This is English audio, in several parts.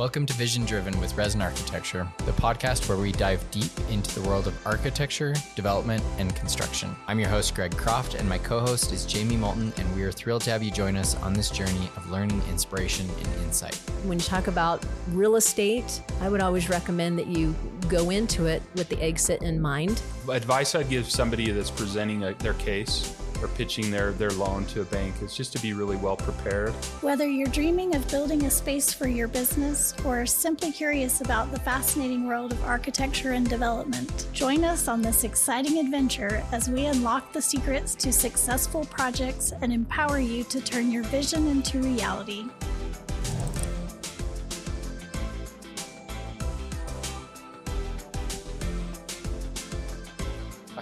Welcome to Vision Driven with Resin Architecture, the podcast where we dive deep into the world of architecture, development, and construction. I'm your host, Greg Croft, and my co host is Jamie Moulton, and we are thrilled to have you join us on this journey of learning, inspiration, and insight. When you talk about real estate, I would always recommend that you go into it with the exit in mind. Advice I'd give somebody that's presenting a, their case or pitching their, their loan to a bank is just to be really well prepared. Whether you're dreaming of building a space for your business or simply curious about the fascinating world of architecture and development, join us on this exciting adventure as we unlock the secrets to successful projects and empower you to turn your vision into reality.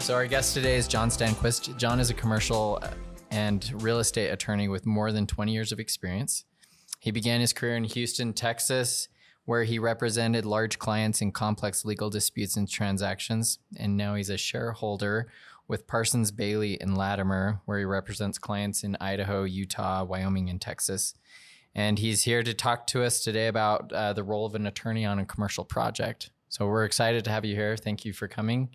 So, our guest today is Jon Stenquist. Jon is a commercial and real estate attorney with more than 20 years of experience. He began his career in Houston, Texas, where he represented large clients in complex legal disputes and transactions. And now he's a shareholder with Parsons Behle in Latimer, where he represents clients in Idaho, Utah, Wyoming, and Texas. And he's here to talk to us today about uh, the role of an attorney on a commercial project. So we're excited to have you here. Thank you for coming.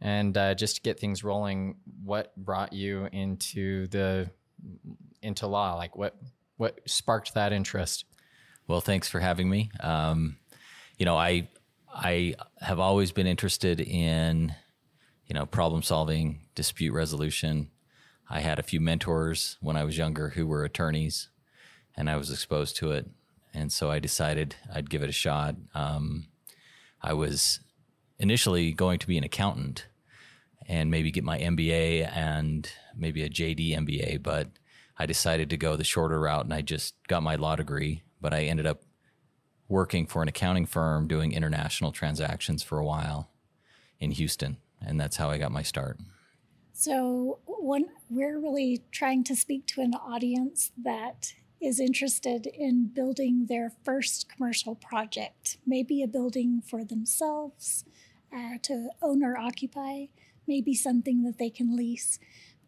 And uh, just to get things rolling, what brought you into the into law? Like what what sparked that interest? Well, thanks for having me. Um, you know, I I have always been interested in you know problem solving, dispute resolution. I had a few mentors when I was younger who were attorneys, and I was exposed to it, and so I decided I'd give it a shot. Um, I was initially going to be an accountant and maybe get my MBA and maybe a JD MBA, but I decided to go the shorter route and I just got my law degree, but I ended up working for an accounting firm doing international transactions for a while in Houston, and that's how I got my start. So, we're really trying to speak to an audience that is interested in building their first commercial project, maybe a building for themselves uh, to own or occupy, maybe something that they can lease.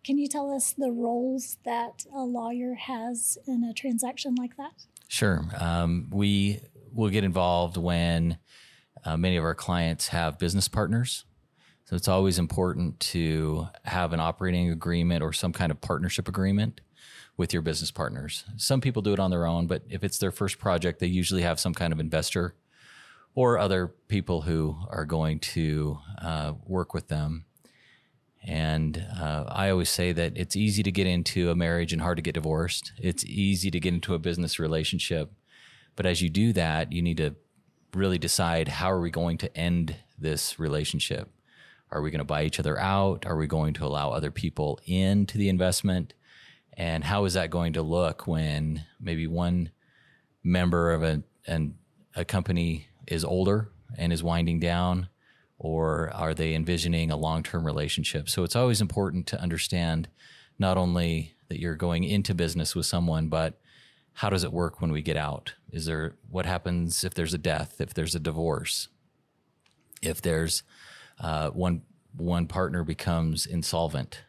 Can you tell us the roles that a lawyer has in a transaction like that? Sure. Um, we will get involved when uh, many of our clients have business partners. So it's always important to have an operating agreement or some kind of partnership agreement with your business partners. Some people do it on their own, but if it's their first project, they usually have some kind of investor or other people who are going to uh, work with them. And uh, I always say that it's easy to get into a marriage and hard to get divorced. It's easy to get into a business relationship. But as you do that, you need to really decide how are we going to end this relationship? Are we going to buy each other out? Are we going to allow other people into the investment? And how is that going to look when maybe one member of a, an, a company is older and is winding down? Or are they envisioning a long term relationship? So it's always important to understand not only that you're going into business with someone, but how does it work when we get out? Is there what happens if there's a death, if there's a divorce, if there's uh, one one partner becomes insolvent?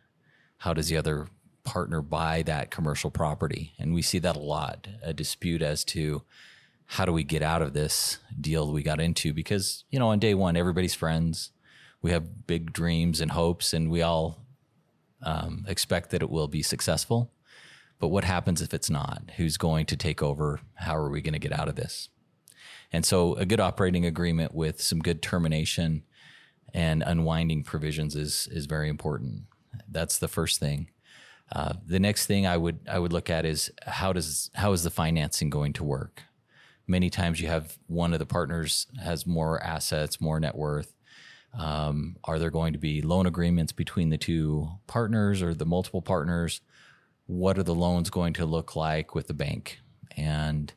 How does the other partner buy that commercial property? And we see that a lot, a dispute as to how do we get out of this deal we got into? Because, you know, on day one, everybody's friends. We have big dreams and hopes, and we all um, expect that it will be successful. But what happens if it's not? Who's going to take over? How are we going to get out of this? And so, a good operating agreement with some good termination and unwinding provisions is is very important. That's the first thing. Uh, the next thing I would I would look at is how does how is the financing going to work? Many times you have one of the partners has more assets, more net worth. Um, are there going to be loan agreements between the two partners or the multiple partners? What are the loans going to look like with the bank? And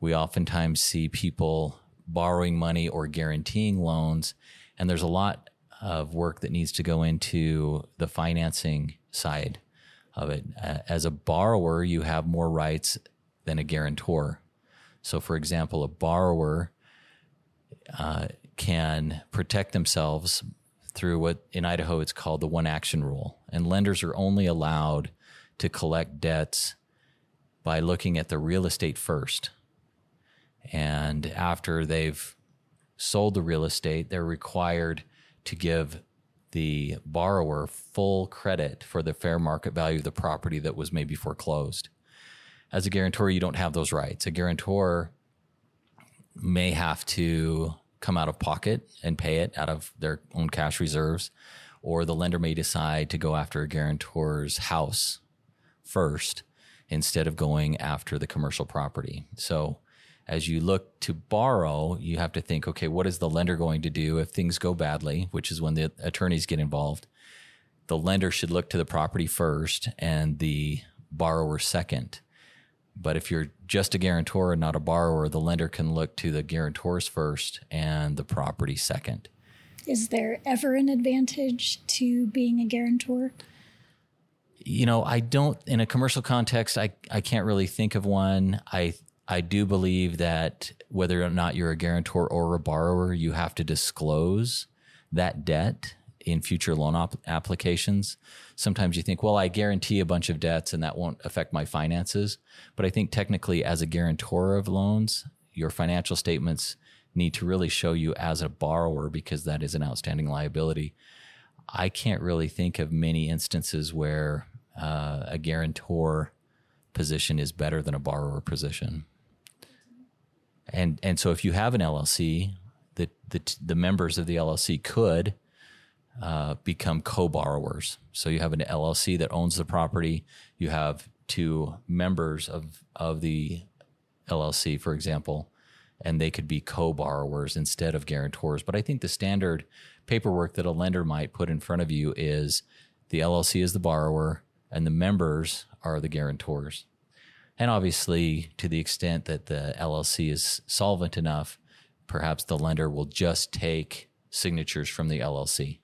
we oftentimes see people borrowing money or guaranteeing loans. And there's a lot of work that needs to go into the financing side of it. As a borrower, you have more rights than a guarantor. So, for example, a borrower uh, can protect themselves through what in Idaho it's called the one action rule. And lenders are only allowed to collect debts by looking at the real estate first. And after they've sold the real estate, they're required to give the borrower full credit for the fair market value of the property that was maybe foreclosed. As a guarantor, you don't have those rights. A guarantor may have to come out of pocket and pay it out of their own cash reserves, or the lender may decide to go after a guarantor's house first instead of going after the commercial property. So as you look to borrow, you have to think, okay, what is the lender going to do if things go badly, which is when the attorneys get involved? The lender should look to the property first and the borrower second. But if you're just a guarantor and not a borrower, the lender can look to the guarantors first and the property second. Is there ever an advantage to being a guarantor? You know, I don't in a commercial context I I can't really think of one. I I do believe that whether or not you're a guarantor or a borrower, you have to disclose that debt in future loan op- applications. Sometimes you think, well, I guarantee a bunch of debts and that won't affect my finances. But I think technically, as a guarantor of loans, your financial statements need to really show you as a borrower because that is an outstanding liability. I can't really think of many instances where uh, a guarantor position is better than a borrower position. And and so if you have an LLC, the the, the members of the LLC could uh, become co-borrowers. So you have an LLC that owns the property. You have two members of of the LLC, for example, and they could be co-borrowers instead of guarantors. But I think the standard paperwork that a lender might put in front of you is the LLC is the borrower and the members are the guarantors. And obviously, to the extent that the LLC is solvent enough, perhaps the lender will just take signatures from the LLC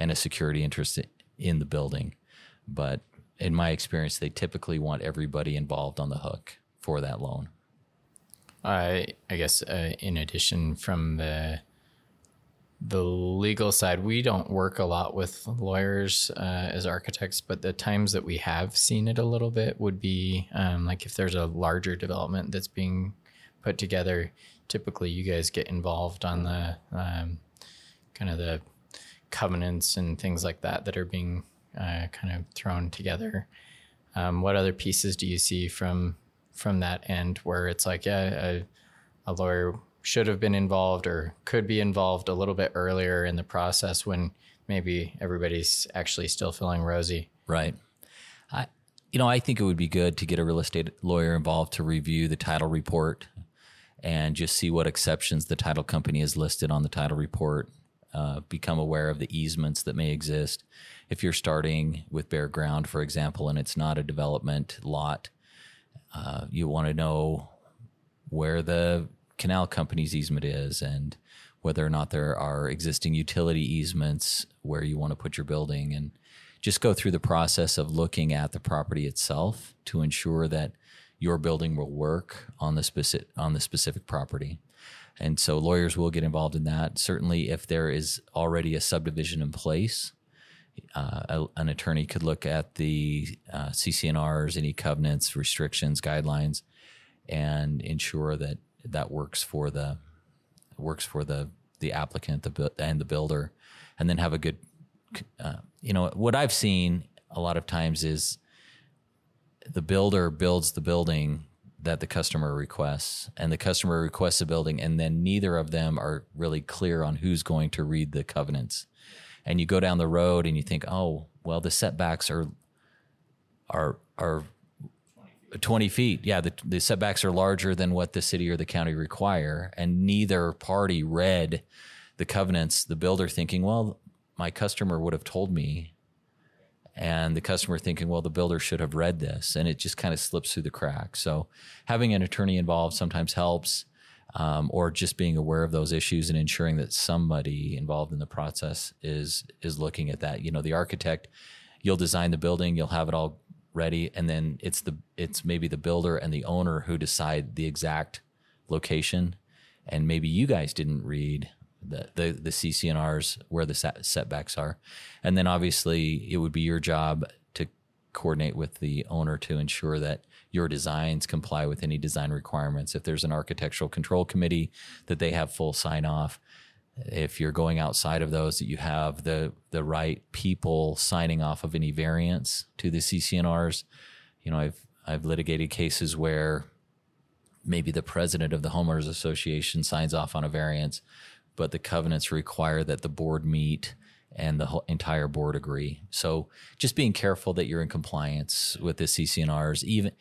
and a security interest in the building. But in my experience, they typically want everybody involved on the hook for that loan. I I guess uh, in addition from the the legal side, we don't work a lot with lawyers uh, as architects, but the times that we have seen it a little bit would be um, like if there's a larger development that's being put together. Typically, you guys get involved on the um, kind of the covenants and things like that that are being uh, kind of thrown together. Um, what other pieces do you see from from that end where it's like, yeah, a, a lawyer should have been involved or could be involved a little bit earlier in the process when maybe everybody's actually still feeling rosy. Right. I, you know, I think it would be good to get a real estate lawyer involved to review the title report and just see what exceptions the title company has listed on the title report. Uh, become aware of the easements that may exist. If you're starting with bare ground, for example, and it's not a development lot, uh, you want to know where the canal company's easement is and whether or not there are existing utility easements where you want to put your building and just go through the process of looking at the property itself to ensure that your building will work on the specific on the specific property. And so lawyers will get involved in that. Certainly, if there is already a subdivision in place, uh, a, an attorney could look at the uh, CC&Rs, any covenants, restrictions, guidelines, and ensure that that works for the works for the the applicant the and the builder and then have a good uh, you know what i've seen a lot of times is the builder builds the building that the customer requests and the customer requests a building and then neither of them are really clear on who's going to read the covenants and you go down the road and you think oh well the setbacks are are are 20 feet. Yeah, the, the setbacks are larger than what the city or the county require. And neither party read the covenants, the builder thinking, well, my customer would have told me. And the customer thinking, well, the builder should have read this. And it just kind of slips through the cracks. So having an attorney involved sometimes helps. Um, or just being aware of those issues and ensuring that somebody involved in the process is is looking at that. You know, the architect, you'll design the building, you'll have it all ready and then it's the it's maybe the builder and the owner who decide the exact location and maybe you guys didn't read the the, the CC&Rs where the setbacks are and then obviously it would be your job to coordinate with the owner to ensure that your designs comply with any design requirements. If there's an architectural control committee, that they have full sign off. If you're going outside of those, that you have the the right people signing off of any variance to the CC&Rs. You know, I've I've litigated cases where maybe the president of the homeowners association signs off on a variance, but the covenants require that the board meet and the whole entire board agree. So just being careful that you're in compliance with the CC&Rs. Even,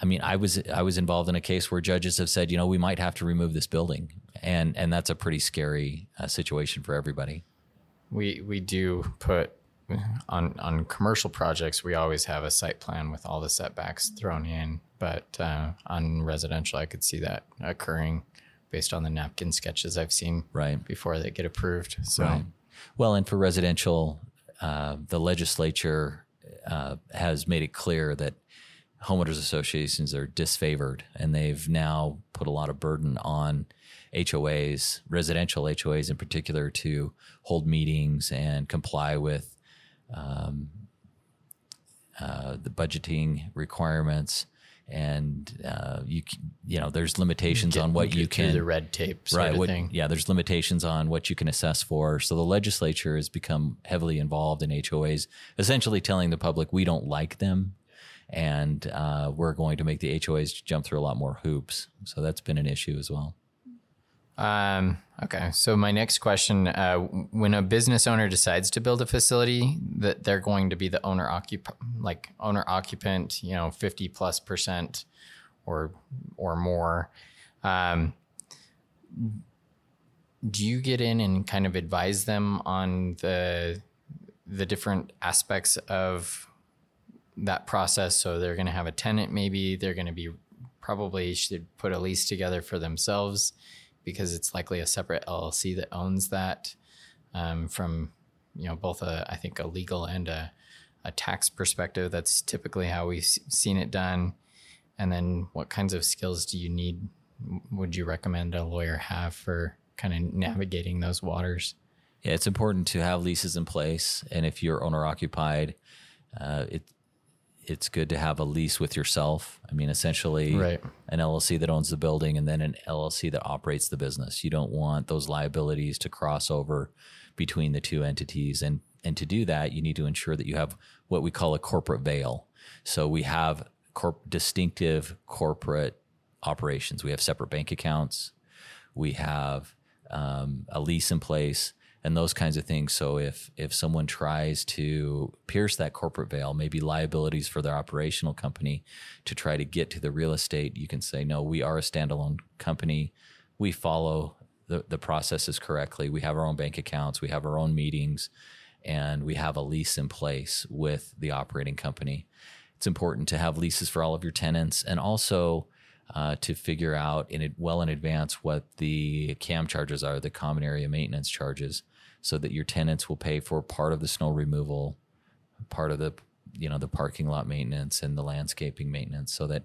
I mean, I was I was involved in a case where judges have said, you know, we might have to remove this building, and and that's a pretty scary uh, situation for everybody. We we do put on on commercial projects. We always have a site plan with all the setbacks thrown in, but uh, on residential, I could see that occurring based on the napkin sketches I've seen Right. before they get approved. So. Right. Well, and for residential, uh, the legislature uh, has made it clear that homeowners associations are disfavored, and they've now put a lot of burden on HOAs, residential HOAs in particular, to hold meetings and comply with um, uh, the budgeting requirements. And uh, you, you know, there's limitations on what you can the red tape right what- thing. yeah there's limitations on what you can assess for. So the legislature has become heavily involved in hoas essentially telling the public we don't like them and uh, we're going to make the hoas jump through a lot more hoops. So that's been an issue as well Um, okay. So my next question: uh, When a business owner decides to build a facility, that they're going to be the owner occup like owner occupant, you know, fifty plus percent, or or more. Um, do you get in and kind of advise them on the the different aspects of that process? So they're going to have a tenant, maybe they're going to be probably should put a lease together for themselves because it's likely a separate LLC that owns that um, from you know both a I think a legal and a, a tax perspective. That's typically how we've seen it done. And then what kinds of skills do you need? Would you recommend a lawyer have for kind of navigating those waters? yeah it's important to have leases in place and if you're owner occupied uh, it it's good to have a lease with yourself i mean essentially Right. an LLC that owns the building and then an LLC that operates the business. You don't want those liabilities to cross over between the two entities. And and to do that, you need to ensure that you have what we call a corporate veil. So we have corp- distinctive corporate operations. We have separate bank accounts. We have um, a lease in place and those kinds of things. So if if someone tries to pierce that corporate veil, maybe liabilities for their operational company to try to get to the real estate, you can say, no, we are a standalone company. We follow the, the processes correctly. We have our own bank accounts. We have our own meetings and we have a lease in place with the operating company. It's important to have leases for all of your tenants and also uh, to figure out in well in advance what the CAM charges are, the common area maintenance charges, so that your tenants will pay for part of the snow removal, part of the you know the parking lot maintenance and the landscaping maintenance, so that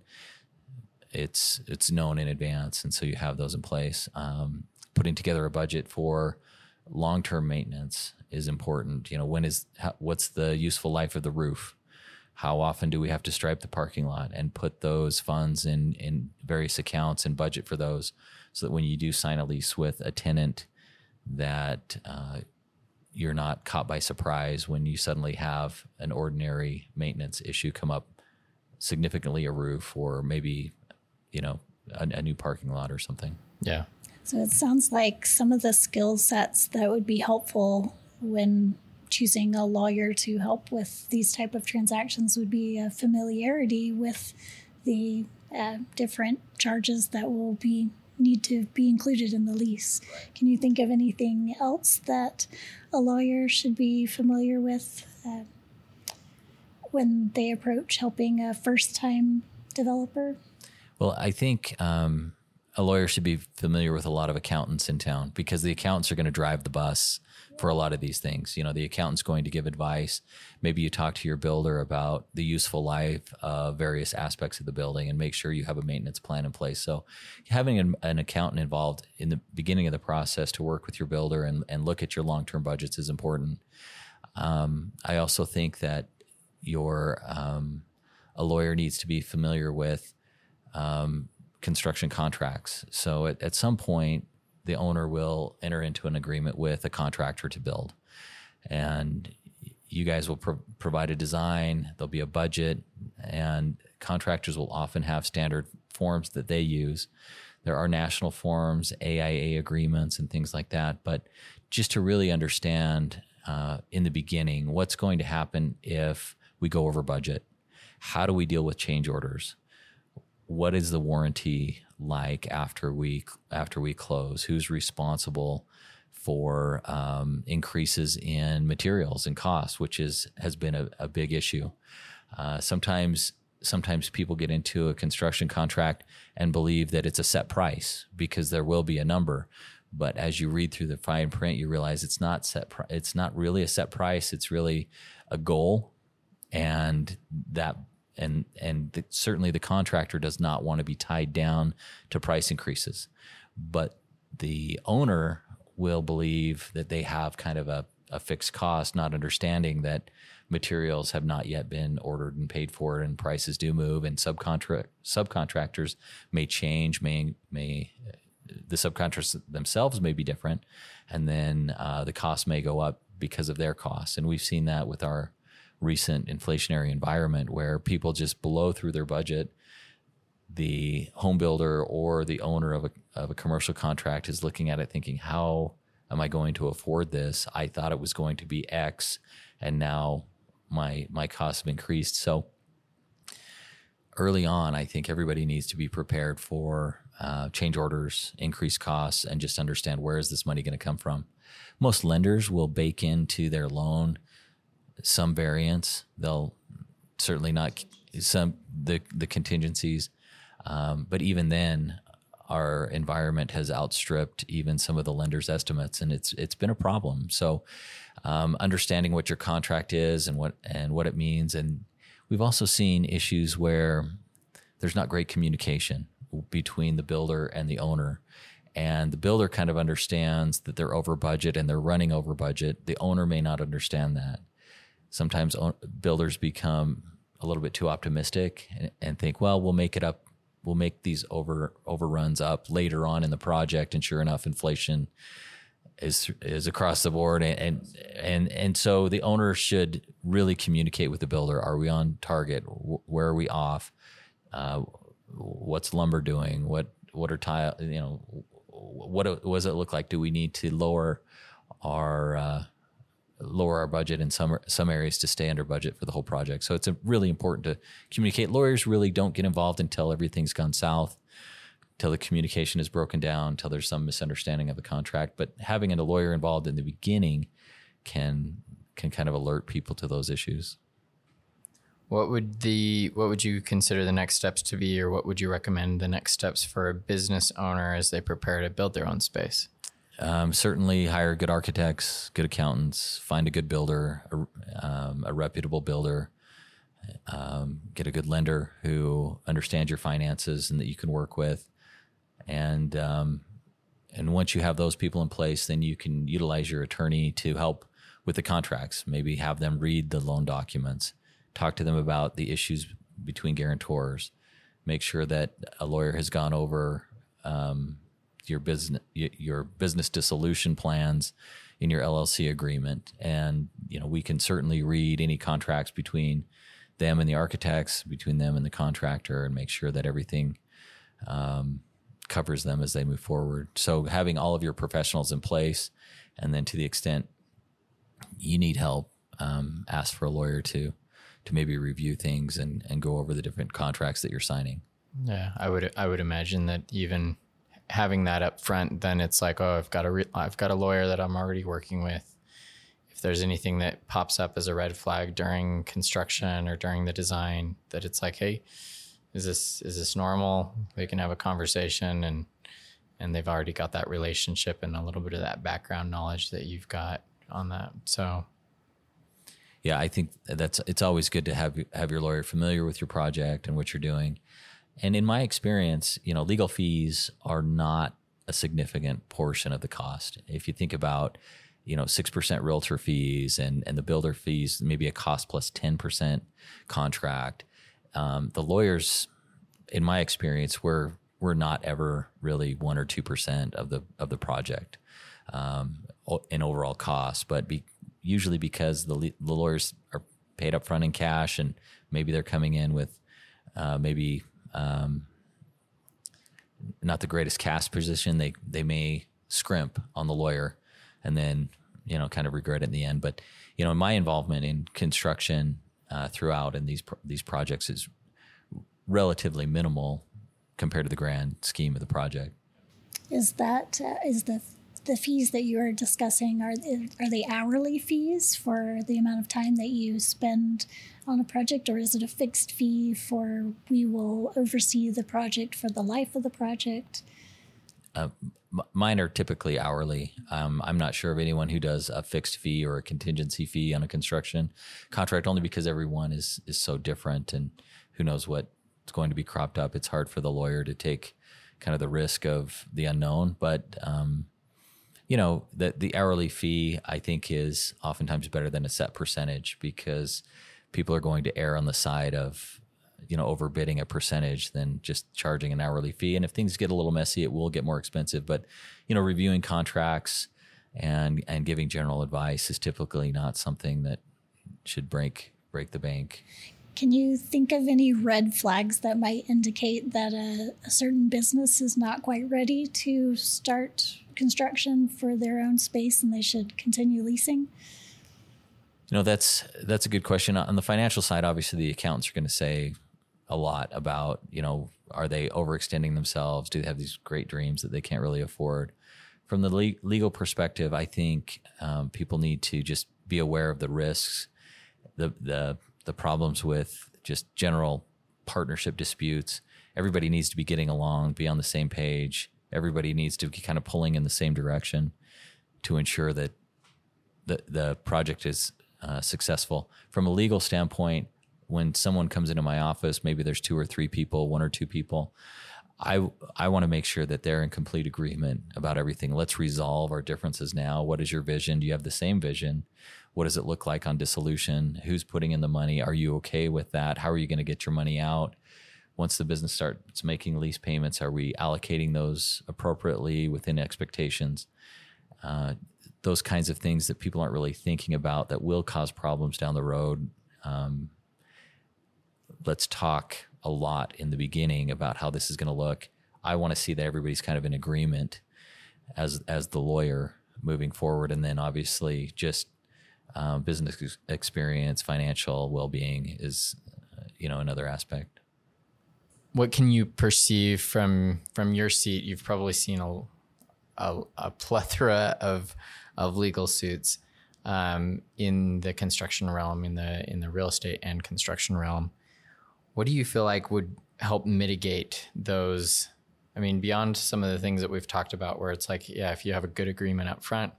it's it's known in advance, and so you have those in place. Um, putting together a budget for long term maintenance is important. You know, when is how, what's the useful life of the roof? How often do we have to stripe the parking lot and put those funds in in various accounts and budget for those, so that when you do sign a lease with a tenant, that uh, you're not caught by surprise when you suddenly have an ordinary maintenance issue come up, significantly a roof or maybe, you know, a, a new parking lot or something. Yeah. So it sounds like some of the skill sets that would be helpful when choosing a lawyer to help with these type of transactions would be a familiarity with the uh, different charges that will be need to be included in the lease. Can you think of anything else that a lawyer should be familiar with uh, when they approach helping a first time developer? Well, I think um, a lawyer should be familiar with a lot of accountants in town because the accountants are going to drive the bus for a lot of these things. You know, the accountant's going to give advice. Maybe you talk to your builder about the useful life of various aspects of the building and make sure you have a maintenance plan in place. So, having an, an accountant involved in the beginning of the process to work with your builder and, and look at your long term budgets is important. Um, I also think that your um, a lawyer needs to be familiar with um, construction contracts. So at, at some point, the owner will enter into an agreement with a contractor to build, and you guys will pro- provide a design. There'll be a budget, and contractors will often have standard forms that they use. There are national forms, AIA agreements, and things like that. But just to really understand uh, in the beginning what's going to happen if we go over budget, how do we deal with change orders? What is the warranty like after we after we close? Who's responsible for um, increases in materials and costs, which is has been a, a big issue. Uh, sometimes sometimes people get into a construction contract and believe that it's a set price because there will be a number but as you read through the fine print you realize it's not set it's not really a set price it's really a goal and that and and the, certainly the contractor does not want to be tied down to price increases. But the owner will believe that they have kind of a, a fixed cost not understanding that materials have not yet been ordered and paid for and prices do move and subcontract subcontractors may change may may the subcontractors themselves may be different and then uh, the cost may go up because of their costs. And we've seen that with our recent inflationary environment where people just blow through their budget the home builder or the owner of a, of a commercial contract is looking at it thinking how am i going to afford this i thought it was going to be x and now my my costs have increased. So early on, I think everybody needs to be prepared for uh, change orders, increased costs, and just understand where is this money going to come from. Most lenders will bake into their loan some variance. They'll certainly not some the the contingencies, um, but even then, our environment has outstripped even some of the lenders' estimates, and it's it's been a problem. So, um, understanding what your contract is and what and what it means, and we've also seen issues where there's not great communication between the builder and the owner. And the builder kind of understands that they're over budget and they're running over budget. The owner may not understand that. Sometimes builders become a little bit too optimistic and, and think, well, we'll make it up we'll make these over overruns up later on in the project, and sure enough, inflation is is across the board, and and and so the owner should really communicate with the builder. Are we on target? Where are we off? Uh, what's lumber doing? What what are tile? You know, what, what does it look like? Do we need to lower our uh, lower our budget in some some areas to stay under budget for the whole project. So it's really important to communicate. Lawyers really don't get involved until everything's gone south, till the communication is broken down, till there's some misunderstanding of the contract. But having a lawyer involved in the beginning can can kind of alert people to those issues. What would the what would you consider the next steps to be, or what would you recommend the next steps for a business owner as they prepare to build their own space? Um, certainly hire good architects, good accountants, find a good builder, a, um, a reputable builder, um, get a good lender who understands your finances and that you can work with. And, um, and once you have those people in place, then you can utilize your attorney to help with the contracts. Maybe have them read the loan documents, talk to them about the issues between guarantors, make sure that a lawyer has gone over um, your business your business dissolution plans in your LLC agreement, and you know we can certainly read any contracts between them and the architects, between them and the contractor, and make sure that everything um, covers them as they move forward. So having all of your professionals in place, and then to the extent you need help, um, ask for a lawyer to to maybe review things and and go over the different contracts that you're signing. Yeah, I would I would imagine that even having that up front, then it's like, oh, I've got a re- I've got a lawyer that I'm already working with. If there's anything that pops up as a red flag during construction or during the design, that it's like, hey, is this is this normal? We can have a conversation and and they've already got that relationship and a little bit of that background knowledge that you've got on that. So yeah, I think that's it's always good to have have your lawyer familiar with your project and what you're doing. And in my experience, you know, legal fees are not a significant portion of the cost. If you think about you know, 6% realtor fees and, and the builder fees, maybe a cost plus 10% contract. Um, the lawyers, in my experience, were, were not ever really one or 2% of the, of the project um, in overall cost, but be, usually because the, the lawyers are paid up front in cash and maybe they're coming in with uh, maybe um, not the greatest cast position. They they may scrimp on the lawyer and then you know kind of regret it in the end. But you know my involvement in construction uh, throughout in these these projects is relatively minimal compared to the grand scheme of the project. Is that uh, is the the fees that you are discussing are are they hourly fees for the amount of time that you spend on a project, or is it a fixed fee for we will oversee the project for the life of the project? Uh, mine are typically hourly. Um, I'm not sure of anyone who does a fixed fee or a contingency fee on a construction contract, only because everyone is is so different, and who knows what's going to be cropped up. It's hard for the lawyer to take kind of the risk of the unknown, but um, you know, the the hourly fee I think is oftentimes better than a set percentage because people are going to err on the side of you know overbidding a percentage than just charging an hourly fee. And if things get a little messy, it will get more expensive. But you know, reviewing contracts and and giving general advice is typically not something that should break break the bank. Can you think of any red flags that might indicate that a, a certain business is not quite ready to start construction for their own space and they should continue leasing? You know, that's that's a good question. On the financial side, obviously the accountants are going to say a lot about, you know, are they overextending themselves? Do they have these great dreams that they can't really afford? From the le- legal perspective, I think um, people need to just be aware of the risks, the the the problems with just general partnership disputes. Everybody needs to be getting along, be on the same page, everybody needs to be kind of pulling in the same direction to ensure that the the project is uh, successful. From a legal standpoint, when someone comes into my office, maybe there's two or three people, one or two people. I I want to make sure that they're in complete agreement about everything. Let's resolve our differences now. What is your vision? Do you have the same vision? What does it look like on dissolution? Who's putting in the money? Are you okay with that? How are you going to get your money out? once the business starts making lease payments, are we allocating those appropriately within expectations? Uh, those kinds of things that people aren't really thinking about that will cause problems down the road. Um, let's talk a lot in the beginning about how this is going to look. I want to see that everybody's kind of in agreement as as the lawyer moving forward, and then obviously just um, business experience, financial well being is uh, you know another aspect what can you perceive from from your seat? You've probably seen a a, a plethora of of legal suits um, in the construction realm, in the in the real estate and construction realm. What do you feel like would help mitigate those? I mean, beyond some of the things that we've talked about, where it's like, yeah, if you have a good agreement up front,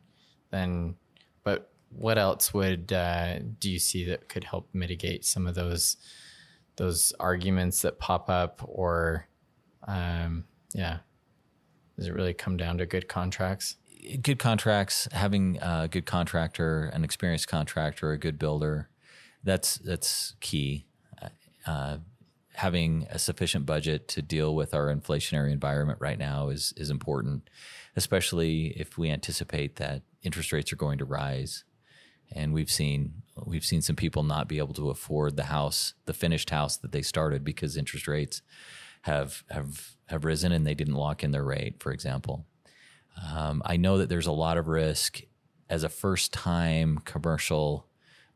then, but what else would uh, do you see that could help mitigate some of those? those arguments that pop up or um, yeah does it really come down to good contracts good contracts having a good contractor an experienced contractor a good builder that's that's key uh, having a sufficient budget to deal with our inflationary environment right now is is important especially if we anticipate that interest rates are going to rise and we've seen we've seen some people not be able to afford the house, the finished house that they started because interest rates have have have risen and they didn't lock in their rate, for example. Um, I know that there's a lot of risk as a first time commercial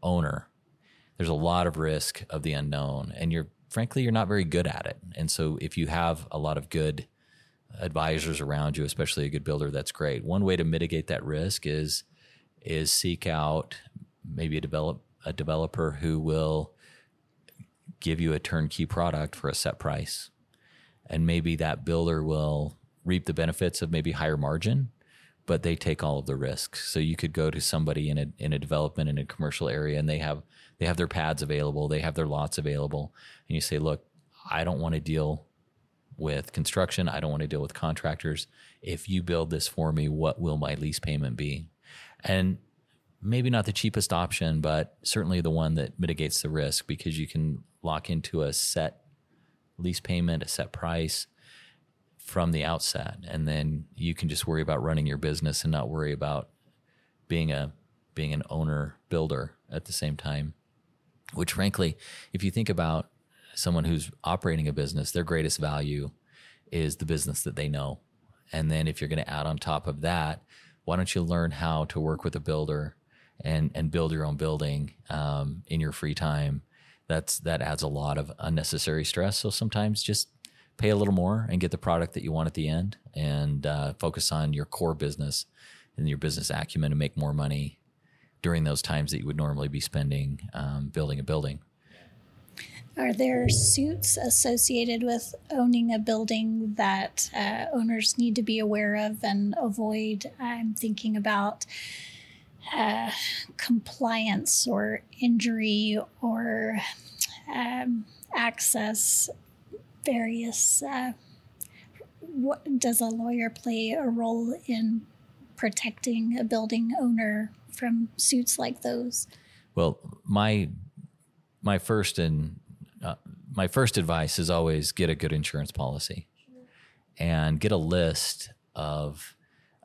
owner. There's a lot of risk of the unknown, and you're frankly you're not very good at it. And so if you have a lot of good advisors around you, especially a good builder, that's great. One way to mitigate that risk is is seek out maybe a develop a developer who will give you a turnkey product for a set price. And maybe that builder will reap the benefits of maybe higher margin, but they take all of the risks. So you could go to somebody in a in a development in a commercial area and they have they have their pads available, they have their lots available, and you say, "Look, I don't want to deal with construction, I don't want to deal with contractors. If you build this for me, what will my lease payment be?" And maybe not the cheapest option, but certainly the one that mitigates the risk because you can lock into a set lease payment, a set price from the outset. And then you can just worry about running your business and not worry about being a being an owner builder at the same time. Which frankly, if you think about someone who's operating a business, their greatest value is the business that they know. And then if you're going to add on top of that, why don't you learn how to work with a builder and and build your own building um, in your free time? That's that adds a lot of unnecessary stress. So sometimes just pay a little more and get the product that you want at the end, and uh, focus on your core business and your business acumen to make more money during those times that you would normally be spending um, building a building. Are there suits associated with owning a building that uh, owners need to be aware of and avoid? I'm thinking about uh, compliance or injury or um, access, various. Uh, what, does a lawyer play a role in protecting a building owner from suits like those? Well, my my first and uh, my first advice is always get a good insurance policy and get a list of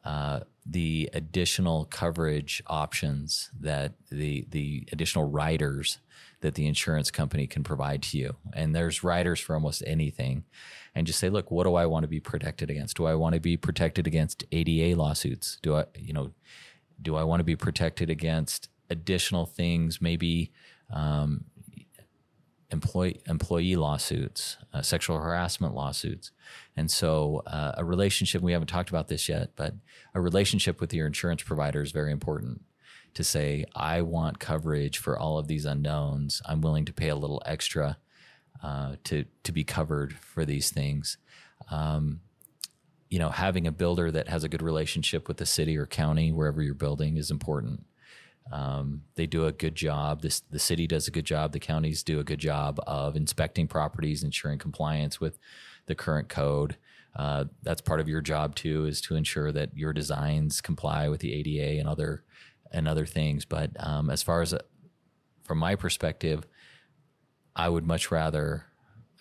uh, the additional coverage options that the the additional riders that the insurance company can provide to you. And there's riders for almost anything. And just say, look, what do I want to be protected against? Do I want to be protected against ADA lawsuits? Do I, you know, do I want to be protected against additional things? Maybe um, employee employee lawsuits, uh, sexual harassment lawsuits, and so uh, a relationship. We haven't talked about this yet, but a relationship with your insurance provider is very important. To say, I want coverage for all of these unknowns. I'm willing to pay a little extra uh, to to be covered for these things. Um, you know, having a builder that has a good relationship with the city or county wherever you're building is important. Um, they do a good job. This, the city does a good job. The counties do a good job of inspecting properties, ensuring compliance with the current code. Uh, that's part of your job too, is to ensure that your designs comply with the ADA and other and other things. But um, as far as uh, from my perspective, I would much rather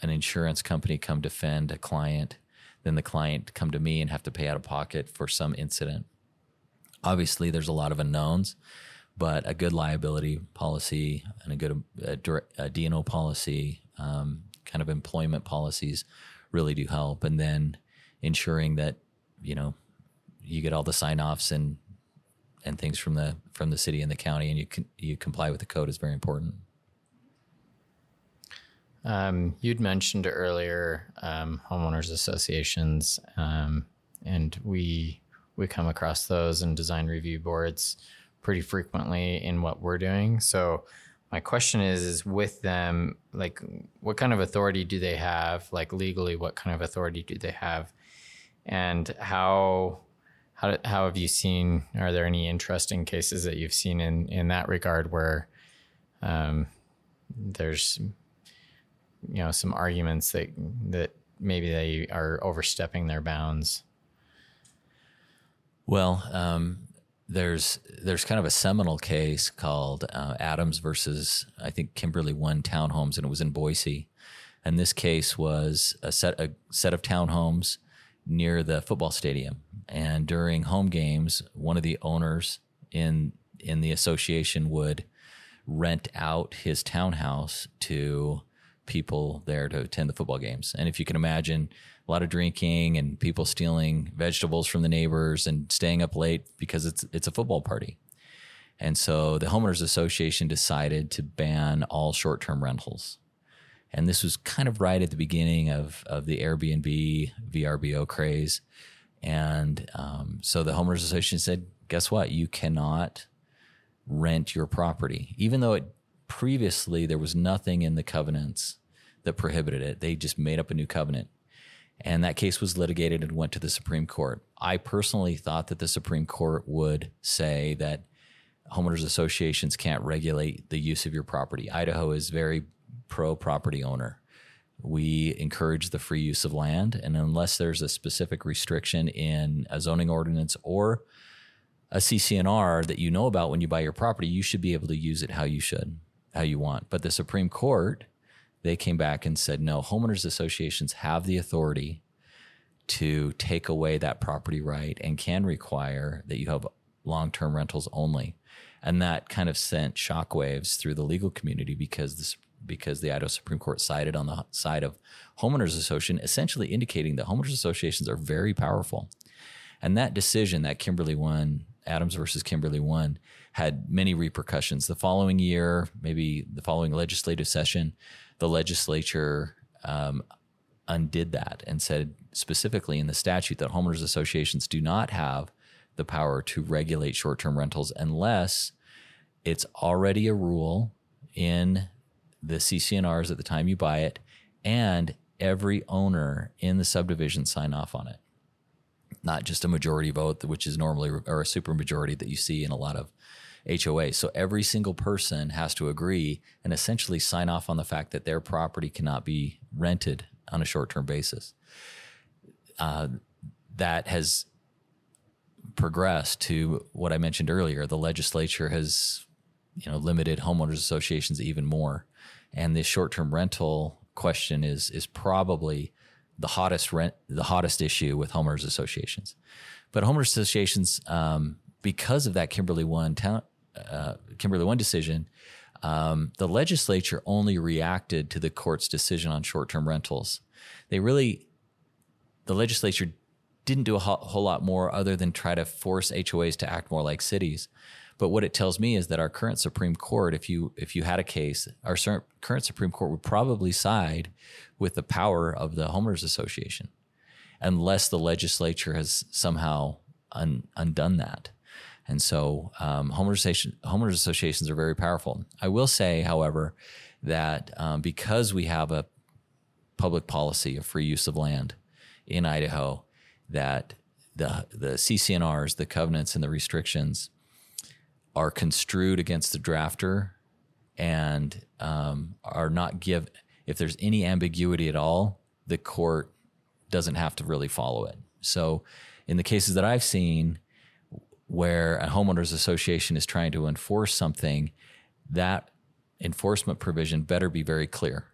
an insurance company come defend a client than the client come to me and have to pay out of pocket for some incident. Obviously, there's a lot of unknowns but a good liability policy and a good a, D&O policy, um, kind of employment policies really do help. And then ensuring that, you know, you get all the sign offs and, and things from the, from the city and the county and you can, you comply with the code is very important. Um, you'd mentioned earlier um, homeowners associations, um, and we we come across those and design review boards pretty frequently in what we're doing. So my question is is with them like what kind of authority do they have like legally what kind of authority do they have and how how how have you seen are there any interesting cases that you've seen in in that regard where um, there's you know some arguments that that maybe they are overstepping their bounds well um, there's there's kind of a seminal case called uh, Adams versus I think Kimberly One Townhomes, and it was in Boise. And this case was a set a set of townhomes near the football stadium. And during home games, one of the owners in in the association would rent out his townhouse to people there to attend the football games. And if you can imagine a lot of drinking and people stealing vegetables from the neighbors and staying up late because it's it's a football party. And so the homeowners association decided to ban all short-term rentals. And this was kind of right at the beginning of of the Airbnb VRBO craze. And um, so the homeowners association said, guess what? You cannot rent your property, even though it previously there was nothing in the covenants that prohibited it. They just made up a new covenant. And that case was litigated and went to the Supreme Court. I personally thought that the Supreme Court would say that homeowners associations can't regulate the use of your property. Idaho is very pro property owner. We encourage the free use of land, and unless there's a specific restriction in a zoning ordinance or a CC&R that you know about when you buy your property, you should be able to use it how you should, how you want. But the Supreme Court, they came back and said, no, homeowners associations have the authority to take away that property right and can require that you have long term rentals only. And that kind of sent shockwaves through the legal community because because the Idaho Supreme Court sided on the side of homeowners association, essentially indicating that homeowners associations are very powerful. And that decision, that Kimberly one, Adams versus Kimberly one, had many repercussions. The following year, maybe the following legislative session, the legislature um, undid that and said specifically in the statute that homeowners associations do not have the power to regulate short term rentals unless it's already a rule in the CC&Rs at the time you buy it and every owner in the subdivision sign off on it. Not just a majority vote, which is normally or a super majority that you see in a lot of HOA. So every single person has to agree and essentially sign off on the fact that their property cannot be rented on a short term basis. Uh, that has progressed to what I mentioned earlier. The legislature has, you know, limited homeowners associations even more, and this short term rental question is is probably the hottest rent the hottest issue with homeowners associations. But homeowners associations, um, because of that Kimberly one town, uh, Kimberly one decision, um, the legislature only reacted to the court's decision on short term rentals. They really, the legislature didn't do a whole lot more other than try to force HOAs to act more like cities. But what it tells me is that our current Supreme Court, if you if you had a case, our current Supreme Court would probably side with the power of the homeowners association, unless the legislature has somehow un, undone that. And so um, homeowners, homeowners associations are very powerful. I will say, however, that um, because we have a public policy of free use of land in Idaho, that the the CC&Rs, the covenants and the restrictions are construed against the drafter and um, are not give if there's any ambiguity at all, the court doesn't have to really follow it. So in the cases that I've seen where a homeowners association is trying to enforce something, that enforcement provision better be very clear.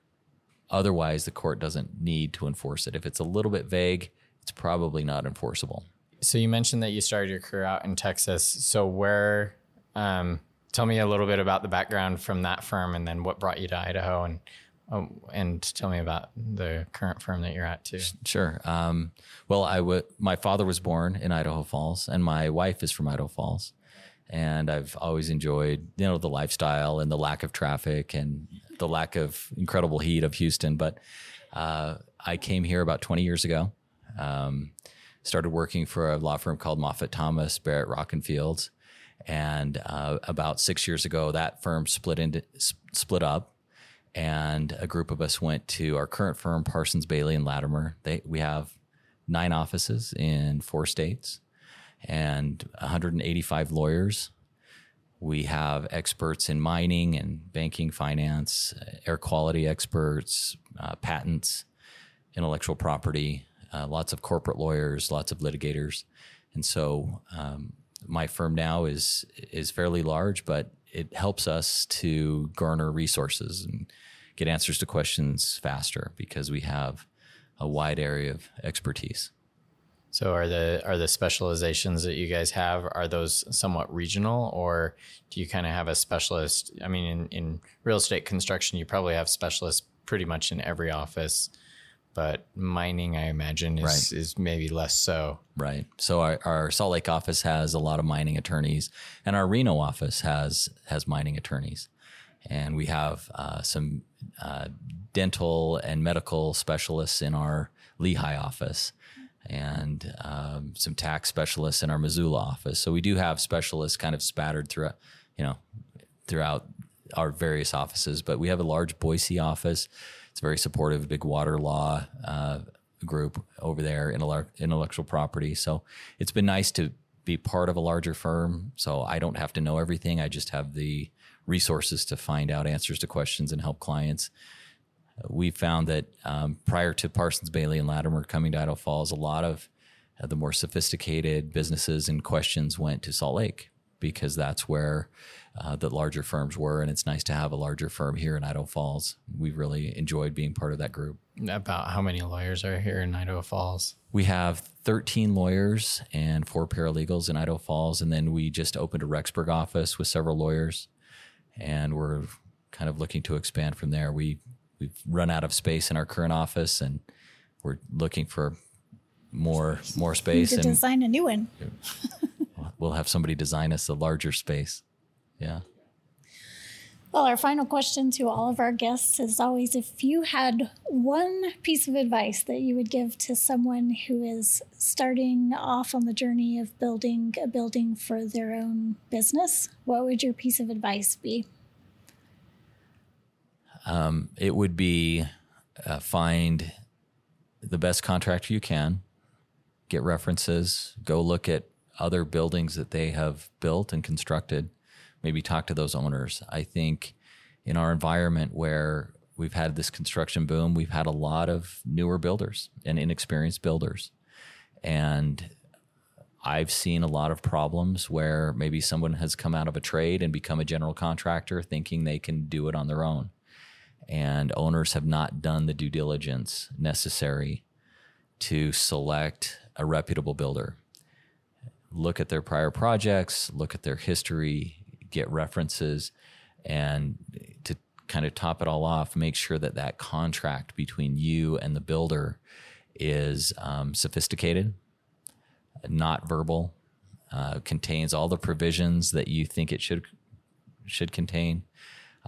Otherwise, the court doesn't need to enforce it. If it's a little bit vague, it's probably not enforceable. So you mentioned that you started your career out in Texas. So where? Um, tell me a little bit about the background from that firm, and then what brought you to Idaho, and um, and tell me about the current firm that you're at too. Sure. Um, well, I w- my father was born in Idaho Falls, and my wife is from Idaho Falls, and I've always enjoyed you know the lifestyle and the lack of traffic and the lack of incredible heat of Houston. But uh, I came here about 20 years ago um, started working for a law firm called Moffatt Thomas Barrett Rock and Fields, and uh, about six years ago, that firm split into split up, and a group of us went to our current firm, Parsons Behle and Latimer. They we have nine offices in four states and 185 lawyers. We have experts in mining and banking, finance, air quality experts, uh, patents, intellectual property, uh, lots of corporate lawyers, lots of litigators, and so um, my firm now is is fairly large, but it helps us to garner resources and get answers to questions faster because we have a wide area of expertise. So are the are the specializations that you guys have are those somewhat regional or do you kind of have a specialist? I mean in, in real estate construction you probably have specialists pretty much in every office but mining, I imagine, is, right. is maybe less so. Right. So our, our, Salt Lake office has a lot of mining attorneys, and our Reno office has has mining attorneys, and we have uh, some uh, dental and medical specialists in our Lehi office, and um, some tax specialists in our Missoula office. So we do have specialists kind of spattered throughout, you know, throughout our various offices. But we have a large Boise office it's very supportive, big water law uh, group over there, intellectual property. So it's been nice to be part of a larger firm. So I don't have to know everything. I just have the resources to find out answers to questions and help clients. We found that um, prior to Parsons Behle and Latimer coming to Idaho Falls, a lot of uh, the more sophisticated businesses and questions went to Salt Lake because that's where uh, the larger firms were. And it's nice to have a larger firm here in Idaho Falls. We really enjoyed being part of that group. About how many lawyers are here in Idaho Falls? We have 13 lawyers and four paralegals in Idaho Falls. And then we just opened a Rexburg office with several lawyers. And we're kind of looking to expand from there. We, we've run out of space in our current office and we're looking for more more space to and design a new one. we'll have somebody design us a larger space. Yeah. Well, our final question to all of our guests is always if you had one piece of advice that you would give to someone who is starting off on the journey of building a building for their own business, what would your piece of advice be? Um, it would be uh, find the best contractor you can, get references, go look at other buildings that they have built and constructed, maybe talk to those owners. I think in our environment where we've had this construction boom, we've had a lot of newer builders and inexperienced builders. And I've seen a lot of problems where maybe someone has come out of a trade and become a general contractor thinking they can do it on their own. And owners have not done the due diligence necessary to select a reputable builder. Look at their prior projects, look at their history, get references, and to kind of top it all off, make sure that that contract between you and the builder is um, sophisticated, not verbal, uh, contains all the provisions that you think it should should contain.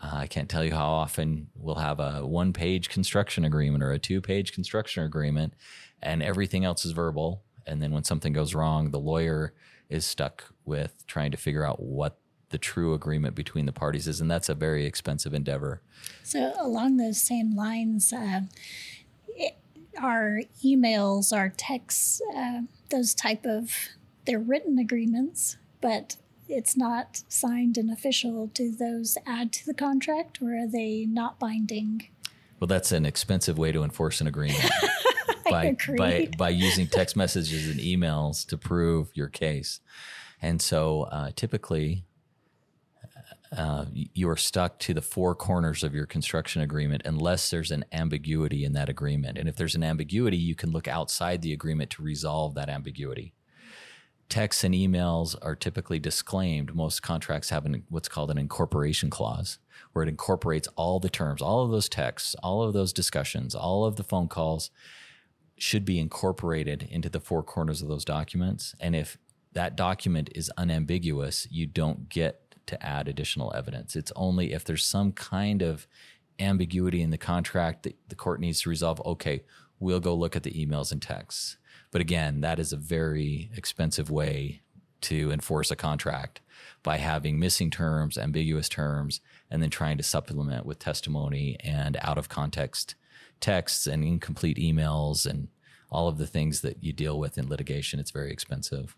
Uh, I can't tell you how often we'll have a one page construction agreement or a two page construction agreement, and everything else is verbal. And then when something goes wrong, the lawyer is stuck with trying to figure out what the true agreement between the parties is. And that's a very expensive endeavor. So, along those same lines, uh, it, our emails, our texts, uh, those type of, they're written agreements, but it's not signed and official, do those add to the contract or are they not binding? Well, that's an expensive way to enforce an agreement by, by, by using text messages and emails to prove your case. And so uh, typically, uh, you are stuck to the four corners of your construction agreement unless there's an ambiguity in that agreement. And if there's an ambiguity, you can look outside the agreement to resolve that ambiguity texts and emails are typically disclaimed. Most contracts have an, what's called an incorporation clause, where it incorporates all the terms, all of those texts, all of those discussions, all of the phone calls should be incorporated into the four corners of those documents. And if that document is unambiguous, you don't get to add additional evidence. It's only if there's some kind of ambiguity in the contract that the court needs to resolve. Okay, we'll go look at the emails and texts but again, that is a very expensive way to enforce a contract by having missing terms, ambiguous terms, and then trying to supplement with testimony and out of context texts and incomplete emails and all of the things that you deal with in litigation. It's very expensive.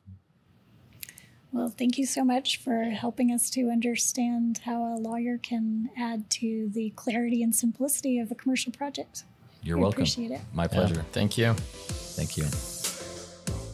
Well, thank you so much for helping us to understand how a lawyer can add to the clarity and simplicity of a commercial project. You're we welcome. Appreciate it. My pleasure. Yeah, thank you. Thank you.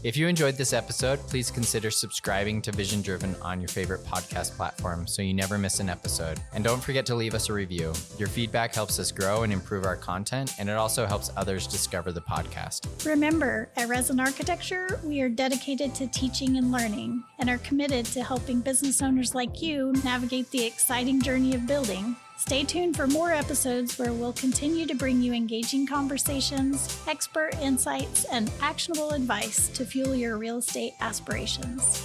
If you enjoyed this episode, please consider subscribing to Vision Driven on your favorite podcast platform so you never miss an episode. And don't forget to leave us a review. Your feedback helps us grow and improve our content, and it also helps others discover the podcast. Remember, at Resin Architecture, we are dedicated to teaching and learning and are committed to helping business owners like you navigate the exciting journey of building Stay tuned for more episodes where we'll continue to bring you engaging conversations, expert insights, and actionable advice to fuel your real estate aspirations.